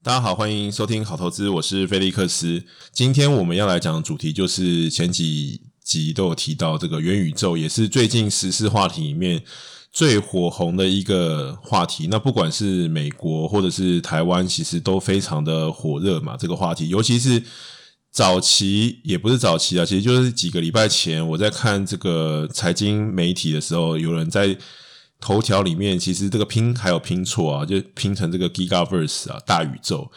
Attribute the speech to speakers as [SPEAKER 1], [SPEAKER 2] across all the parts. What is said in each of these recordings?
[SPEAKER 1] 大家好，欢迎收听好投资，我是菲利克斯。今天我们要来讲的主题就是前几集都有提到这个元宇宙，也是最近时事话题里面最火红的一个话题。那不管是美国或者是台湾，其实都非常的火热嘛。这个话题，尤其是早期，也不是早期啊，其实就是几个礼拜前，我在看这个财经媒体的时候，有人在。头条里面其实这个拼还有拼错啊，就拼成这个 Gigaverse 啊，大宇宙。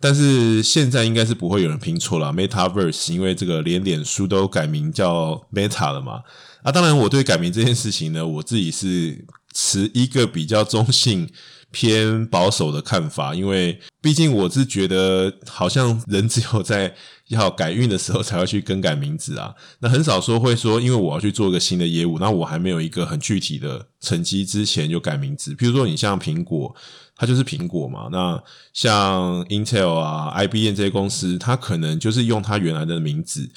[SPEAKER 1] 但是现在应该是不会有人拼错了，Metaverse，因为这个连脸书都改名叫 Meta 了嘛。啊，当然我对改名这件事情呢，我自己是持一个比较中性、偏保守的看法，因为毕竟我是觉得好像人只有在。要改运的时候才会去更改名字啊，那很少说会说，因为我要去做一个新的业务，那我还没有一个很具体的成绩之前就改名字。譬如说，你像苹果，它就是苹果嘛。那像 Intel 啊、IBM 这些公司，它可能就是用它原来的名字。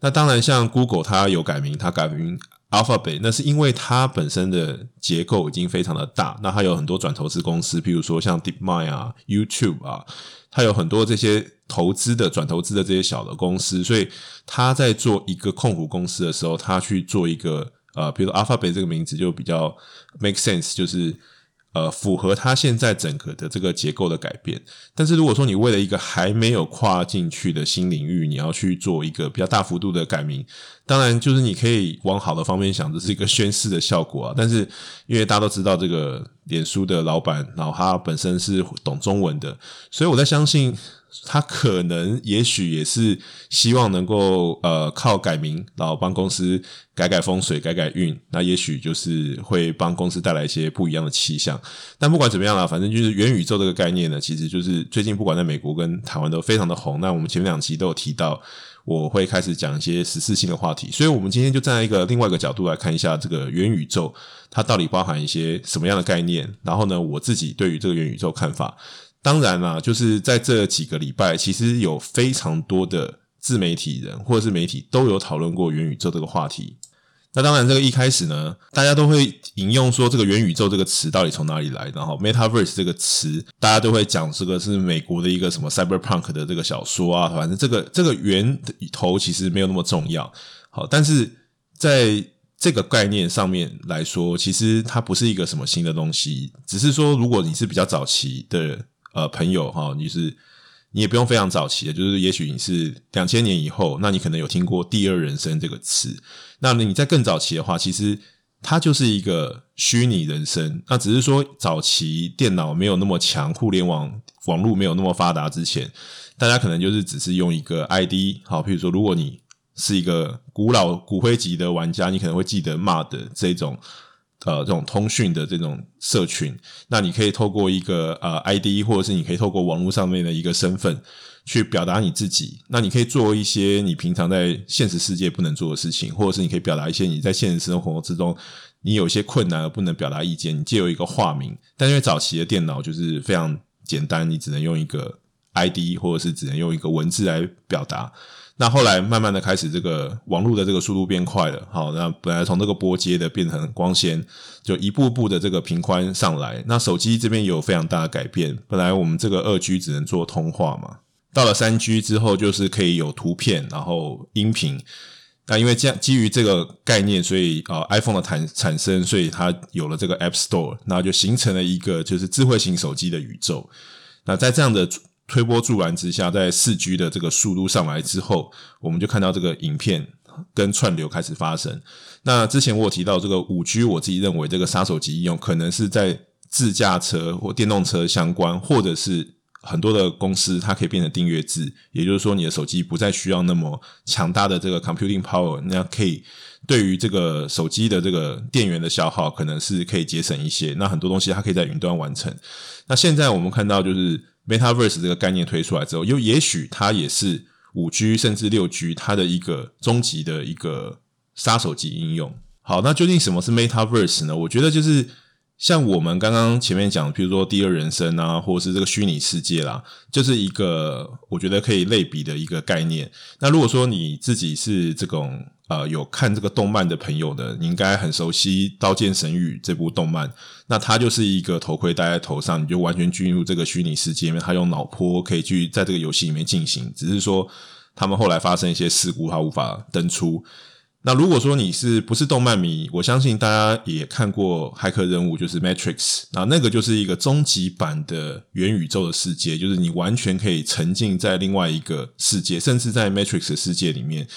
[SPEAKER 1] 那当然，像 Google 它有改名，它改名 Alphabet，那是因为它本身的结构已经非常的大。那它有很多转投资公司，譬如说像 DeepMind 啊、YouTube 啊。它有很多这些投资的转投资的这些小的公司，所以它在做一个控股公司的时候，它去做一个呃，比如说 Alphabet 这个名字就比较 make sense，就是。呃，符合它现在整个的这个结构的改变。但是如果说你为了一个还没有跨进去的新领域，你要去做一个比较大幅度的改名，当然就是你可以往好的方面想，这是一个宣示的效果啊。但是因为大家都知道这个脸书的老板，然后他本身是懂中文的，所以我在相信。他可能也许也是希望能够呃靠改名，然后帮公司改改风水、改改运，那也许就是会帮公司带来一些不一样的气象。但不管怎么样啦，反正就是元宇宙这个概念呢，其实就是最近不管在美国跟台湾都非常的红。那我们前面两期都有提到，我会开始讲一些时事性的话题，所以我们今天就站在一个另外一个角度来看一下这个元宇宙，它到底包含一些什么样的概念？然后呢，我自己对于这个元宇宙看法。当然啦，就是在这几个礼拜，其实有非常多的自媒体人或者是媒体都有讨论过元宇宙这个话题。那当然，这个一开始呢，大家都会引用说这个元宇宙这个词到底从哪里来，然后 Metaverse 这个词，大家都会讲这个是美国的一个什么 Cyberpunk 的这个小说啊，反正这个这个源头其实没有那么重要。好，但是在这个概念上面来说，其实它不是一个什么新的东西，只是说如果你是比较早期的。呃，朋友哈，你是你也不用非常早期的，就是也许你是两千年以后，那你可能有听过“第二人生”这个词。那你在更早期的话，其实它就是一个虚拟人生。那只是说早期电脑没有那么强，互联网网络没有那么发达之前，大家可能就是只是用一个 ID。好，譬如说，如果你是一个古老骨灰级的玩家，你可能会记得骂的这种。呃，这种通讯的这种社群，那你可以透过一个呃 ID，或者是你可以透过网络上面的一个身份去表达你自己。那你可以做一些你平常在现实世界不能做的事情，或者是你可以表达一些你在现实生活之中你有一些困难而不能表达意见。你借由一个化名，但因为早期的电脑就是非常简单，你只能用一个 ID，或者是只能用一个文字来表达。那后来慢慢的开始，这个网络的这个速度变快了，好，那本来从这个拨接的变成光纤，就一步步的这个频宽上来。那手机这边有非常大的改变，本来我们这个二 G 只能做通话嘛，到了三 G 之后就是可以有图片，然后音频。那因为这样基于这个概念，所以啊 iPhone 的产产生，所以它有了这个 App Store，那就形成了一个就是智慧型手机的宇宙。那在这样的推波助澜之下，在四 G 的这个速度上来之后，我们就看到这个影片跟串流开始发生。那之前我有提到这个五 G，我自己认为这个杀手级应用可能是在自驾车或电动车相关，或者是很多的公司它可以变成订阅制，也就是说你的手机不再需要那么强大的这个 computing power，那可以对于这个手机的这个电源的消耗可能是可以节省一些。那很多东西它可以在云端完成。那现在我们看到就是。Metaverse 这个概念推出来之后，又也许它也是五 G 甚至六 G 它的一个终极的一个杀手级应用。好，那究竟什么是 Metaverse 呢？我觉得就是像我们刚刚前面讲，比如说第二人生啊，或者是这个虚拟世界啦，就是一个我觉得可以类比的一个概念。那如果说你自己是这种呃有看这个动漫的朋友的，你应该很熟悉《刀剑神域》这部动漫。那它就是一个头盔戴在头上，你就完全进入这个虚拟世界里面，它用脑波可以去在这个游戏里面进行。只是说他们后来发生一些事故，它无法登出。那如果说你是不是动漫迷，我相信大家也看过《骇客任务》，就是 Matrix，那那个就是一个终极版的元宇宙的世界，就是你完全可以沉浸在另外一个世界，甚至在 Matrix 的世界里面，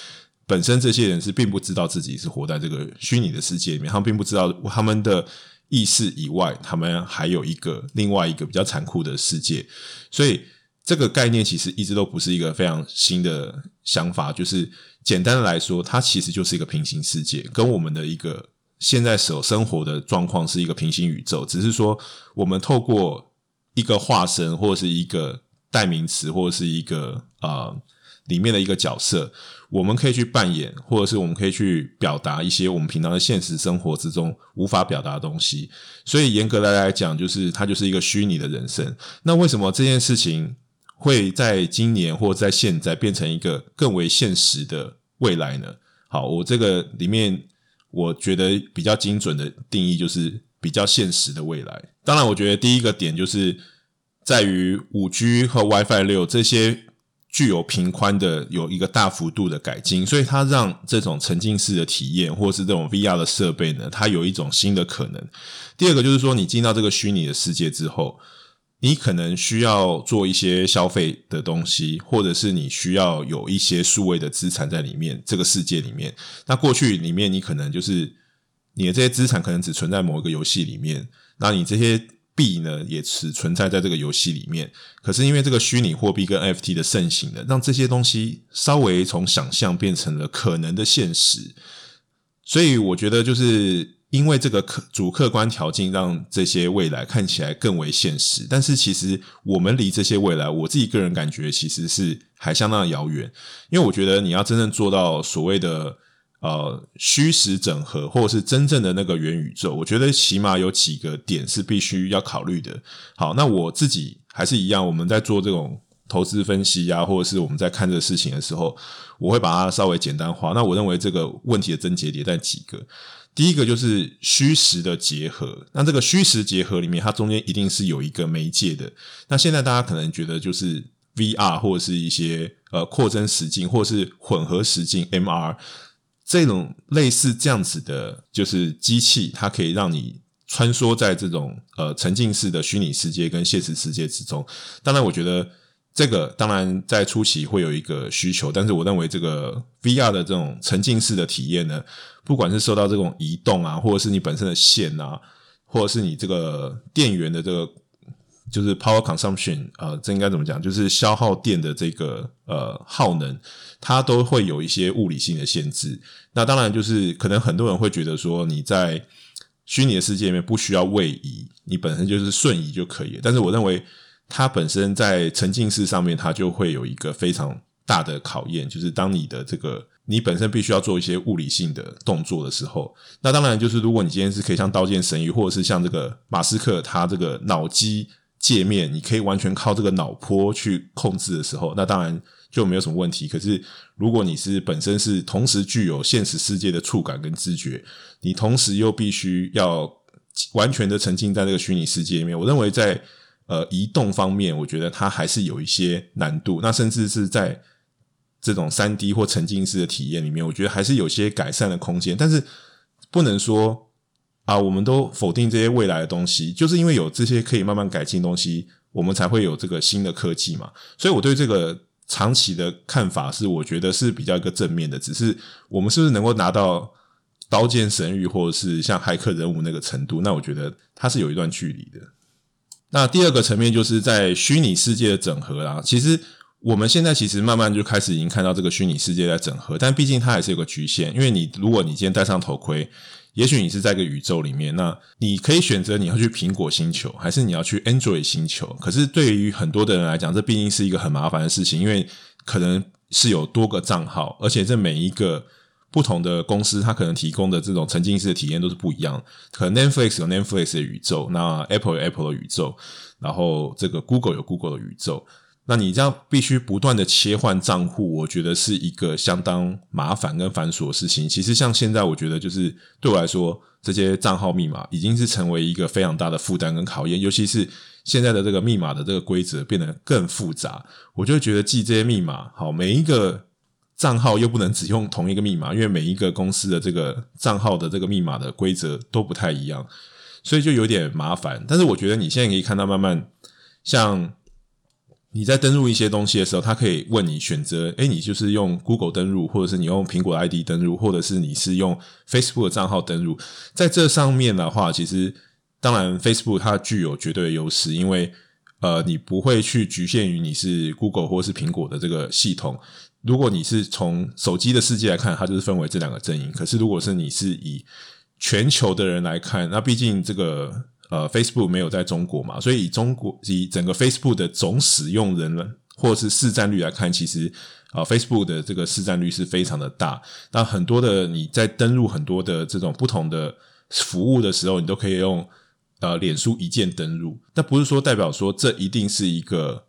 [SPEAKER 1] 本身这些人是并不知道自己是活在这个虚拟的世界里面，他们并不知道他们的意识以外，他们还有一个另外一个比较残酷的世界，所以这个概念其实一直都不是一个非常新的想法，就是。简单的来说，它其实就是一个平行世界，跟我们的一个现在所生活的状况是一个平行宇宙。只是说，我们透过一个化身，或者是一个代名词，或者是一个呃里面的一个角色，我们可以去扮演，或者是我们可以去表达一些我们平常的现实生活之中无法表达的东西。所以严格的来讲，就是它就是一个虚拟的人生。那为什么这件事情会在今年或在现在变成一个更为现实的未来呢？好，我这个里面我觉得比较精准的定义就是比较现实的未来。当然，我觉得第一个点就是在于五 G 和 WiFi 六这些具有平宽的有一个大幅度的改进，所以它让这种沉浸式的体验或是这种 VR 的设备呢，它有一种新的可能。第二个就是说，你进到这个虚拟的世界之后。你可能需要做一些消费的东西，或者是你需要有一些数位的资产在里面，这个世界里面。那过去里面，你可能就是你的这些资产可能只存在某一个游戏里面，那你这些币呢，也只存在在这个游戏里面。可是因为这个虚拟货币跟 NFT 的盛行呢，让这些东西稍微从想象变成了可能的现实。所以我觉得就是。因为这个客主客观条件让这些未来看起来更为现实，但是其实我们离这些未来，我自己个人感觉其实是还相当遥远。因为我觉得你要真正做到所谓的呃虚实整合，或者是真正的那个元宇宙，我觉得起码有几个点是必须要考虑的。好，那我自己还是一样，我们在做这种投资分析啊，或者是我们在看这个事情的时候，我会把它稍微简单化。那我认为这个问题的症结点在几个。第一个就是虚实的结合，那这个虚实结合里面，它中间一定是有一个媒介的。那现在大家可能觉得就是 VR 或者是一些呃扩增实境，或者是混合实境 MR 这种类似这样子的，就是机器，它可以让你穿梭在这种呃沉浸式的虚拟世界跟现实世界之中。当然，我觉得。这个当然在初期会有一个需求，但是我认为这个 VR 的这种沉浸式的体验呢，不管是受到这种移动啊，或者是你本身的线啊，或者是你这个电源的这个就是 power consumption、呃，这应该怎么讲？就是消耗电的这个呃耗能，它都会有一些物理性的限制。那当然就是可能很多人会觉得说你在虚拟的世界里面不需要位移，你本身就是瞬移就可以了。但是我认为。它本身在沉浸式上面，它就会有一个非常大的考验，就是当你的这个你本身必须要做一些物理性的动作的时候，那当然就是如果你今天是可以像《刀剑神域》或者是像这个马斯克他这个脑机界面，你可以完全靠这个脑波去控制的时候，那当然就没有什么问题。可是如果你是本身是同时具有现实世界的触感跟知觉，你同时又必须要完全的沉浸在这个虚拟世界里面，我认为在呃，移动方面，我觉得它还是有一些难度。那甚至是在这种三 D 或沉浸式的体验里面，我觉得还是有些改善的空间。但是不能说啊，我们都否定这些未来的东西，就是因为有这些可以慢慢改进东西，我们才会有这个新的科技嘛。所以我对这个长期的看法是，我觉得是比较一个正面的。只是我们是不是能够拿到刀剑神域，或者是像骇客任务那个程度？那我觉得它是有一段距离的。那第二个层面就是在虚拟世界的整合啦。其实我们现在其实慢慢就开始已经看到这个虚拟世界在整合，但毕竟它还是有个局限。因为你如果你今天戴上头盔，也许你是在一个宇宙里面，那你可以选择你要去苹果星球，还是你要去 Android 星球。可是对于很多的人来讲，这毕竟是一个很麻烦的事情，因为可能是有多个账号，而且这每一个不同的公司，它可能提供的这种沉浸式的体验都是不一样。可能 Netflix 有 Netflix 的宇宙，那 Apple 有 Apple 的宇宙，然后这个 Google 有 Google 的宇宙。那你这样必须不断的切换账户，我觉得是一个相当麻烦跟繁琐的事情。其实像现在，我觉得就是对我来说，这些账号密码已经是成为一个非常大的负担跟考验，尤其是现在的这个密码的这个规则变得更复杂，我就觉得记这些密码，好，每一个。账号又不能只用同一个密码，因为每一个公司的这个账号的这个密码的规则都不太一样，所以就有点麻烦。但是我觉得你现在可以看到，慢慢像你在登录一些东西的时候，它可以问你选择，诶，你就是用 Google 登录，或者是你用苹果 ID 登录，或者是你是用 Facebook 账号登录。在这上面的话，其实当然 Facebook 它具有绝对的优势，因为呃，你不会去局限于你是 Google 或是苹果的这个系统。如果你是从手机的世界来看，它就是分为这两个阵营。可是，如果是你是以全球的人来看，那毕竟这个呃，Facebook 没有在中国嘛，所以以中国以整个 Facebook 的总使用人或是市占率来看，其实啊，，Facebook 的这个市占率是非常的大。那很多的你在登录很多的这种不同的服务的时候，你都可以用呃，脸书一键登录。那不是说代表说这一定是一个。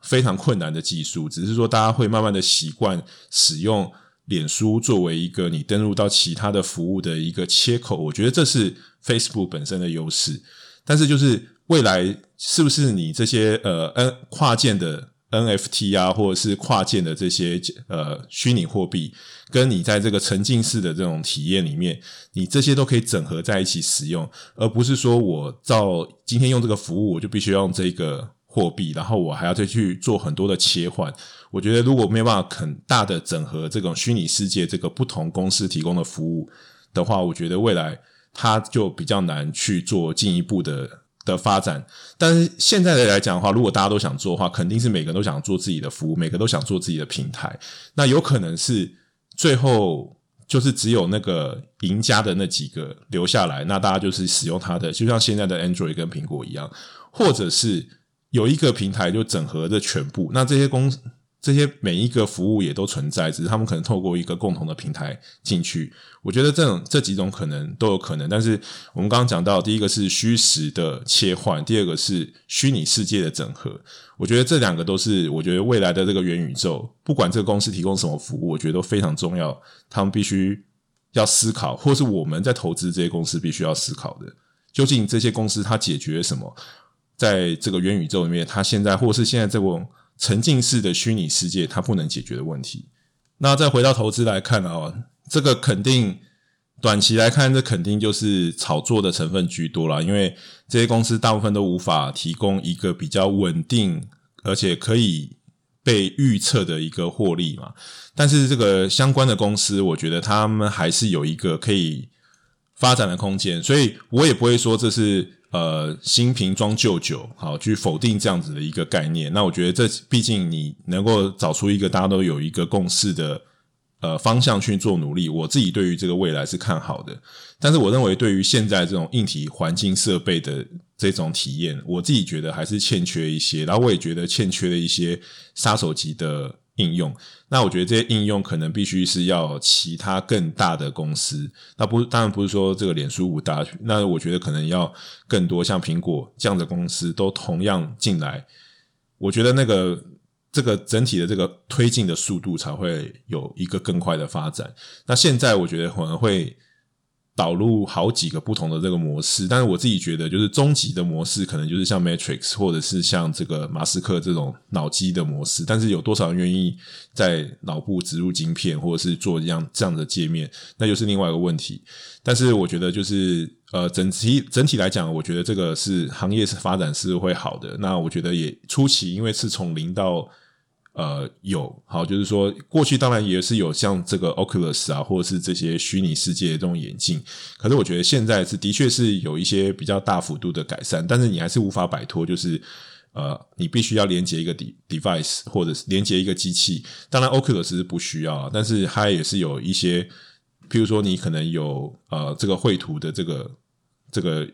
[SPEAKER 1] 非常困难的技术，只是说大家会慢慢的习惯使用脸书作为一个你登录到其他的服务的一个切口。我觉得这是 Facebook 本身的优势。但是就是未来是不是你这些呃 N 跨键的 NFT 啊，或者是跨键的这些呃虚拟货币，跟你在这个沉浸式的这种体验里面，你这些都可以整合在一起使用，而不是说我照今天用这个服务，我就必须用这个。货币，然后我还要再去做很多的切换。我觉得如果没有办法很大的整合这种虚拟世界这个不同公司提供的服务的话，我觉得未来它就比较难去做进一步的的发展。但是现在的来讲的话，如果大家都想做的话，肯定是每个人都想做自己的服务，每个都想做自己的平台。那有可能是最后就是只有那个赢家的那几个留下来，那大家就是使用它的，就像现在的 Android 跟苹果一样，或者是。有一个平台就整合着全部，那这些公司这些每一个服务也都存在，只是他们可能透过一个共同的平台进去。我觉得这种这几种可能都有可能，但是我们刚刚讲到，第一个是虚实的切换，第二个是虚拟世界的整合。我觉得这两个都是我觉得未来的这个元宇宙，不管这个公司提供什么服务，我觉得都非常重要。他们必须要思考，或是我们在投资这些公司必须要思考的，究竟这些公司它解决什么？在这个元宇宙里面，它现在或是现在这种沉浸式的虚拟世界，它不能解决的问题。那再回到投资来看啊，这个肯定短期来看，这肯定就是炒作的成分居多啦，因为这些公司大部分都无法提供一个比较稳定而且可以被预测的一个获利嘛。但是这个相关的公司，我觉得他们还是有一个可以发展的空间，所以我也不会说这是。呃，新瓶装旧酒，好，去否定这样子的一个概念。那我觉得这毕竟你能够找出一个大家都有一个共识的呃方向去做努力，我自己对于这个未来是看好的。但是我认为对于现在这种硬体环境设备的这种体验，我自己觉得还是欠缺一些。然后我也觉得欠缺了一些杀手级的。应用，那我觉得这些应用可能必须是要其他更大的公司，那不当然不是说这个脸书五大，那我觉得可能要更多像苹果这样的公司都同样进来，我觉得那个这个整体的这个推进的速度才会有一个更快的发展。那现在我觉得可能会。导入好几个不同的这个模式，但是我自己觉得，就是终极的模式可能就是像 Matrix 或者是像这个马斯克这种脑机的模式。但是有多少人愿意在脑部植入晶片，或者是做这样这样的界面，那就是另外一个问题。但是我觉得，就是呃，整体整体来讲，我觉得这个是行业是发展是会好的。那我觉得也初期，因为是从零到。呃，有好，就是说，过去当然也是有像这个 Oculus 啊，或者是这些虚拟世界的这种眼镜。可是我觉得现在是的确是有一些比较大幅度的改善，但是你还是无法摆脱，就是呃，你必须要连接一个 device 或者是连接一个机器。当然 Oculus 是不需要，但是它也是有一些，譬如说你可能有呃这个绘图的这个这个。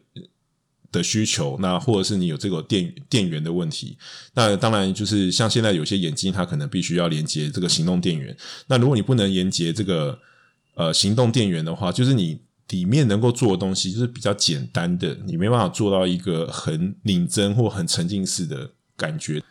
[SPEAKER 1] 的需求，那或者是你有这个电电源的问题，那当然就是像现在有些眼镜，它可能必须要连接这个行动电源。那如果你不能连接这个呃行动电源的话，就是你里面能够做的东西就是比较简单的，你没办法做到一个很拟真或很沉浸式的感觉。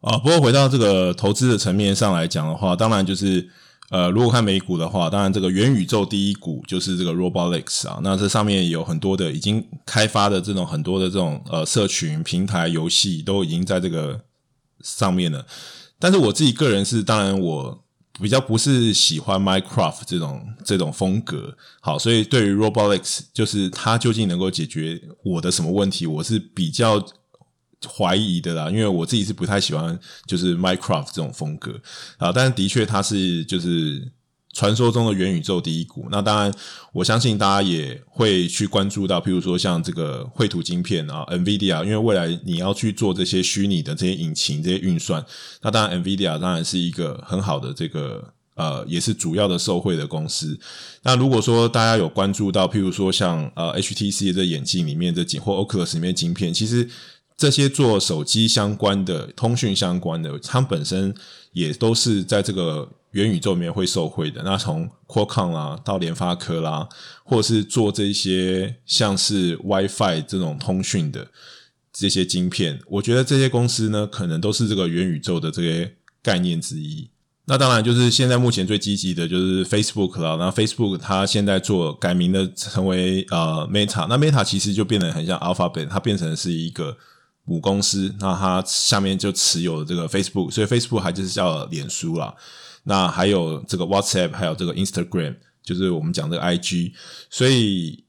[SPEAKER 1] 啊，不过回到这个投资的层面上来讲的话，当然就是。呃，如果看美股的话，当然这个元宇宙第一股就是这个 Roblox 啊，那这上面有很多的已经开发的这种很多的这种呃社群平台游戏都已经在这个上面了。但是我自己个人是，当然我比较不是喜欢 Minecraft 这种这种风格，好，所以对于 Roblox 就是它究竟能够解决我的什么问题，我是比较。怀疑的啦，因为我自己是不太喜欢就是 Minecraft 这种风格啊，但是的确它是就是传说中的元宇宙第一股。那当然，我相信大家也会去关注到，譬如说像这个绘图晶片啊，NVIDIA，因为未来你要去做这些虚拟的这些引擎、这些运算，那当然 NVIDIA 当然是一个很好的这个呃，也是主要的受惠的公司。那如果说大家有关注到，譬如说像呃 HTC 的这眼镜里面的晶或 Oculus 里面的晶片，其实。这些做手机相关的、通讯相关的，它本身也都是在这个元宇宙里面会受惠的。那从 Qualcomm 啦到联发科啦，或者是做这些像是 WiFi 这种通讯的这些晶片，我觉得这些公司呢，可能都是这个元宇宙的这些概念之一。那当然就是现在目前最积极的就是 Facebook 啦。那 Facebook 它现在做改名的成为呃 Meta，那 Meta 其实就变得很像 Alphabet，它变成是一个。母公司，那它下面就持有了这个 Facebook，所以 Facebook 还就是叫脸书啦。那还有这个 WhatsApp，还有这个 Instagram，就是我们讲的 IG。所以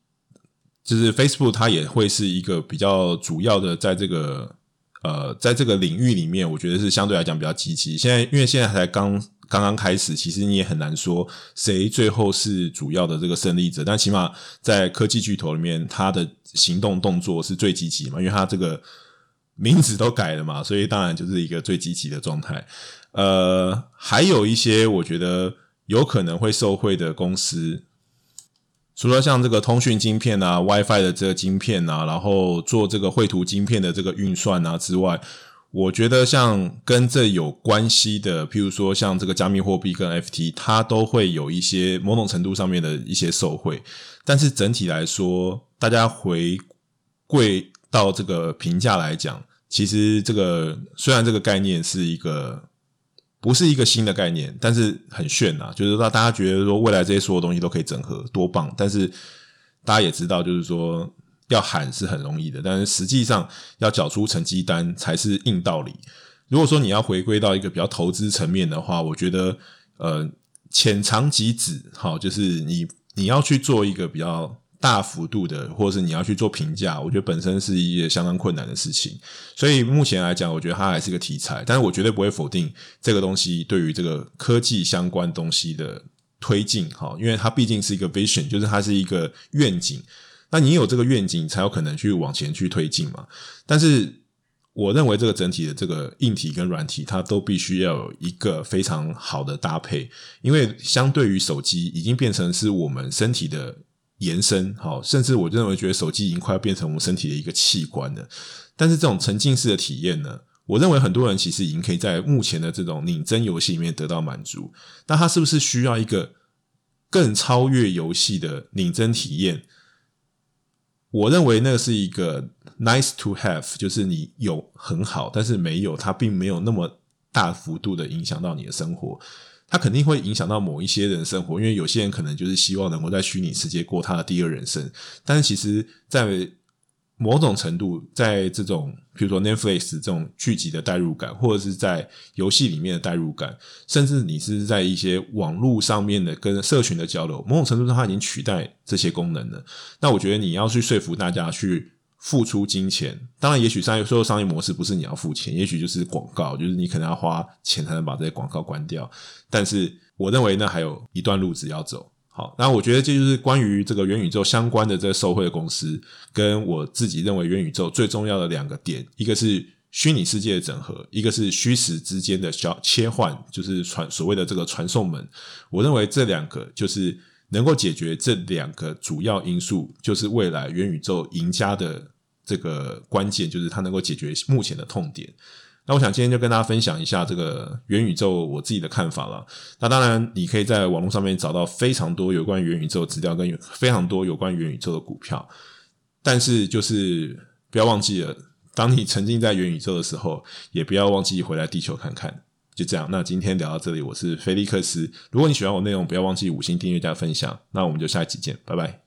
[SPEAKER 1] 就是 Facebook 它也会是一个比较主要的，在这个呃，在这个领域里面，我觉得是相对来讲比较积极。现在因为现在才刚刚刚开始，其实你也很难说谁最后是主要的这个胜利者。但起码在科技巨头里面，它的行动动作是最积极嘛，因为它这个。名字都改了嘛，所以当然就是一个最积极的状态。呃，还有一些我觉得有可能会受惠的公司，除了像这个通讯晶片啊、WiFi 的这个晶片啊，然后做这个绘图晶片的这个运算啊之外，我觉得像跟这有关系的，譬如说像这个加密货币跟 FT，它都会有一些某种程度上面的一些受惠。但是整体来说，大家回归到这个评价来讲。其实这个虽然这个概念是一个不是一个新的概念，但是很炫呐，就是让大家觉得说未来这些所有东西都可以整合，多棒！但是大家也知道，就是说要喊是很容易的，但是实际上要缴出成绩单才是硬道理。如果说你要回归到一个比较投资层面的话，我觉得呃浅尝即止，好，就是你你要去做一个比较。大幅度的，或者是你要去做评价，我觉得本身是一件相当困难的事情。所以目前来讲，我觉得它还是个题材，但是我绝对不会否定这个东西对于这个科技相关东西的推进，哈，因为它毕竟是一个 vision，就是它是一个愿景。那你有这个愿景，才有可能去往前去推进嘛。但是我认为这个整体的这个硬体跟软体，它都必须要有一个非常好的搭配，因为相对于手机，已经变成是我们身体的。延伸好，甚至我认为觉得手机已经快要变成我们身体的一个器官了。但是这种沉浸式的体验呢，我认为很多人其实已经可以在目前的这种拧真游戏里面得到满足。那它是不是需要一个更超越游戏的拧真体验？我认为那是一个 nice to have，就是你有很好，但是没有它并没有那么大幅度的影响到你的生活。它肯定会影响到某一些人生活，因为有些人可能就是希望能够在虚拟世界过他的第二人生。但是其实，在某种程度，在这种比如说 Netflix 这种剧集的代入感，或者是在游戏里面的代入感，甚至你是在一些网络上面的跟社群的交流，某种程度上它已经取代这些功能了。那我觉得你要去说服大家去。付出金钱，当然，也许商业所有商业模式不是你要付钱，也许就是广告，就是你可能要花钱才能把这些广告关掉。但是，我认为那还有一段路子要走。好，那我觉得这就是关于这个元宇宙相关的这个受惠的公司，跟我自己认为元宇宙最重要的两个点，一个是虚拟世界的整合，一个是虚实之间的小切换，就是传所谓的这个传送门。我认为这两个就是。能够解决这两个主要因素，就是未来元宇宙赢家的这个关键，就是它能够解决目前的痛点。那我想今天就跟大家分享一下这个元宇宙我自己的看法了。那当然，你可以在网络上面找到非常多有关元宇宙的资料，跟非常多有关元宇宙的股票。但是，就是不要忘记了，当你沉浸在元宇宙的时候，也不要忘记回来地球看看。就这样，那今天聊到这里，我是菲利克斯。如果你喜欢我内容，不要忘记五星订阅加分享。那我们就下一期见，拜拜。